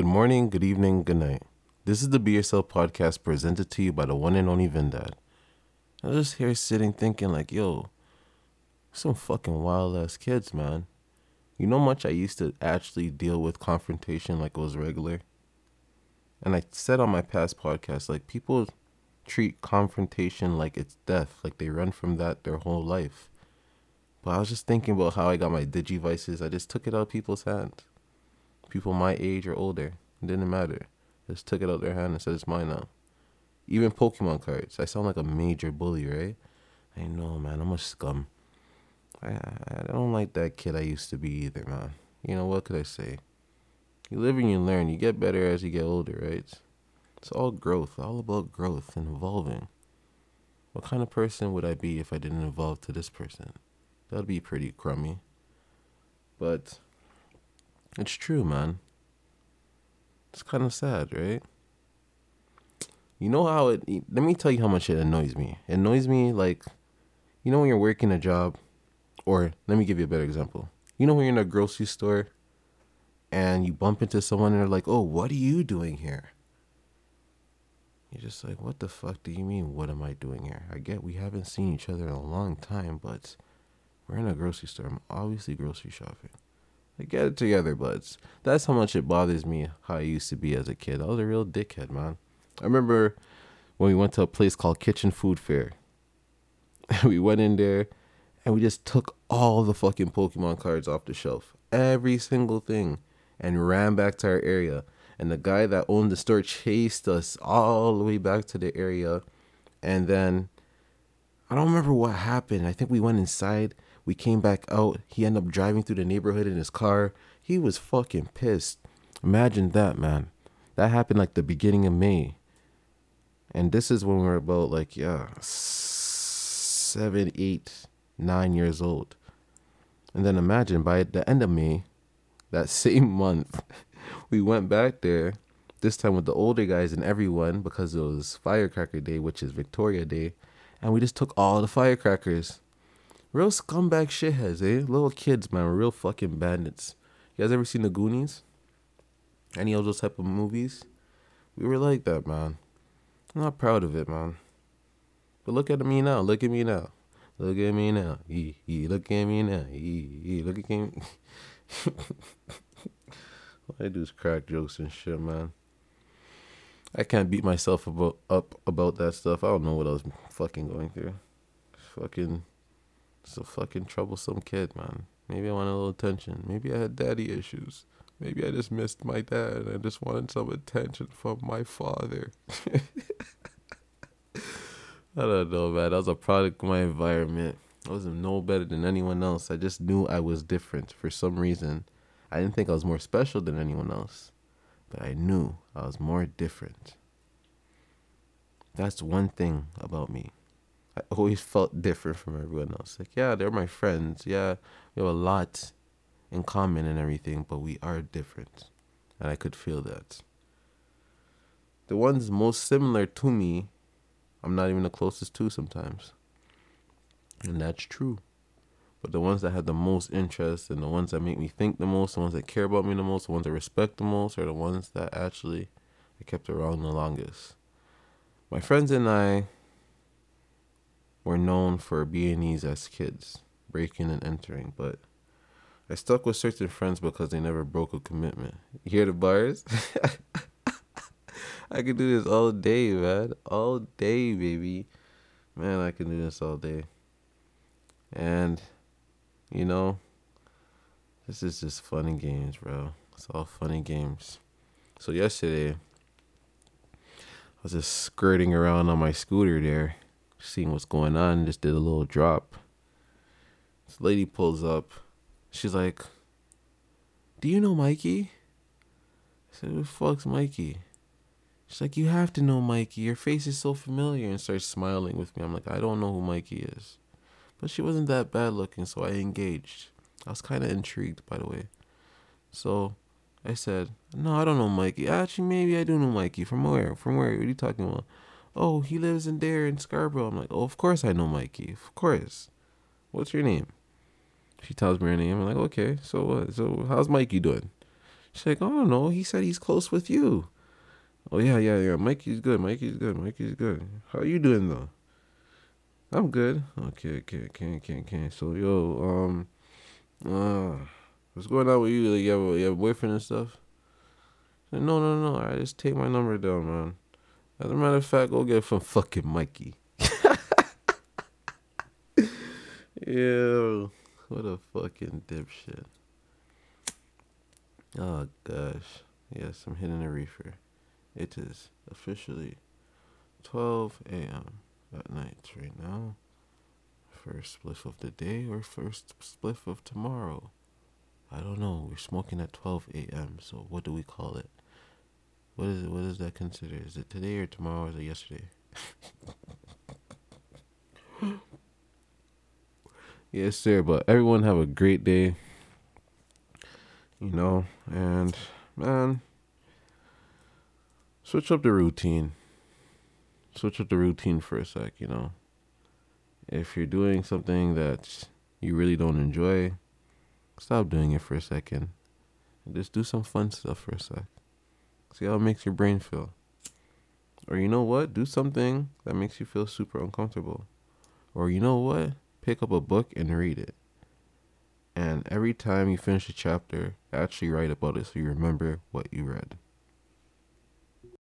Good morning, good evening, good night. This is the Be Yourself podcast presented to you by the one and only Vindad. I was just here sitting thinking, like, yo, some fucking wild ass kids, man. You know much I used to actually deal with confrontation like it was regular? And I said on my past podcast, like, people treat confrontation like it's death, like they run from that their whole life. But I was just thinking about how I got my digivices. I just took it out of people's hands. People my age or older. It didn't matter. Just took it out their hand and said it's mine now. Even Pokemon cards. I sound like a major bully, right? I know, man. I'm a scum. I I don't like that kid I used to be either, man. You know what could I say? You live and you learn. You get better as you get older, right? It's all growth, all about growth and evolving. What kind of person would I be if I didn't evolve to this person? That'd be pretty crummy. But it's true, man. It's kind of sad, right? You know how it. Let me tell you how much it annoys me. It annoys me like, you know, when you're working a job, or let me give you a better example. You know, when you're in a grocery store and you bump into someone and they're like, oh, what are you doing here? You're just like, what the fuck do you mean? What am I doing here? I get we haven't seen each other in a long time, but we're in a grocery store. I'm obviously grocery shopping. Like, get it together, buds. That's how much it bothers me how I used to be as a kid. I was a real dickhead, man. I remember when we went to a place called Kitchen Food Fair. we went in there and we just took all the fucking Pokemon cards off the shelf. Every single thing. And ran back to our area and the guy that owned the store chased us all the way back to the area and then i don't remember what happened. I think we went inside. We came back out. He ended up driving through the neighborhood in his car. He was fucking pissed. Imagine that man. That happened like the beginning of may. And this is when we were about like yeah seven eight nine years old. And then imagine by the end of may that same month we went back there this time with the older guys and everyone because it was Firecracker Day, which is Victoria Day, and we just took all the firecrackers. Real scumbag shitheads, eh? Little kids, man, real fucking bandits. You guys ever seen the Goonies? Any of those type of movies? We were like that, man. I'm not proud of it, man. But look at me now. Look at me now. Look at me now. He, he, look at me now. He, he, look at me. I do is crack jokes and shit, man. I can't beat myself about up about that stuff. I don't know what I was fucking going through. Fucking, it's a fucking troublesome kid, man. Maybe I wanted a little attention. Maybe I had daddy issues. Maybe I just missed my dad. I just wanted some attention from my father. I don't know, man. I was a product of my environment. I wasn't no better than anyone else. I just knew I was different for some reason. I didn't think I was more special than anyone else, but I knew I was more different. That's one thing about me. I always felt different from everyone else. Like, yeah, they're my friends. Yeah, we have a lot in common and everything, but we are different. And I could feel that. The ones most similar to me, I'm not even the closest to sometimes. And that's true. But the ones that have the most interest and the ones that make me think the most, the ones that care about me the most, the ones that respect the most, are the ones that actually I kept around the longest. My friends and I were known for being these as kids, breaking and entering, but I stuck with certain friends because they never broke a commitment. You hear the bars? I could do this all day, man. All day, baby. Man, I can do this all day. And you know, this is just fun and games, bro. It's all fun and games. So yesterday, I was just skirting around on my scooter there, seeing what's going on. Just did a little drop. This lady pulls up. She's like, "Do you know Mikey?" I said, "Who the fuck's Mikey?" She's like, "You have to know Mikey. Your face is so familiar." And starts smiling with me. I'm like, "I don't know who Mikey is." But she wasn't that bad looking, so I engaged. I was kind of intrigued, by the way. So I said, No, I don't know Mikey. Actually, maybe I do know Mikey. From where? From where? What are you talking about? Oh, he lives in there in Scarborough. I'm like, Oh, of course I know Mikey. Of course. What's your name? She tells me her name. I'm like, Okay, so what? So how's Mikey doing? She's like, oh no, he said he's close with you. Oh yeah, yeah, yeah. Mikey's good. Mikey's good. Mikey's good. How are you doing though? I'm good. Okay, okay, okay, okay, okay. So yo, um, uh, what's going on with you? Like, you have a, you have a boyfriend and stuff? No, no, no. Right, just take my number down, man. As a matter of fact, go get it from fucking Mikey. Ew, what a fucking dipshit. Oh gosh. Yes, I'm hitting a reefer. It is officially 12 a.m. at night right now. First spliff of the day or first spliff of tomorrow? I don't know. We're smoking at 12 a.m. So what do we call it? What is it? What is that considered? Is it today or tomorrow or is it yesterday? yes, sir. But everyone have a great day. You know, and man, switch up the routine. Switch up the routine for a sec, you know. If you're doing something that you really don't enjoy, stop doing it for a second. Just do some fun stuff for a sec. See how it makes your brain feel. Or you know what? Do something that makes you feel super uncomfortable. Or you know what? Pick up a book and read it. And every time you finish a chapter, actually write about it so you remember what you read.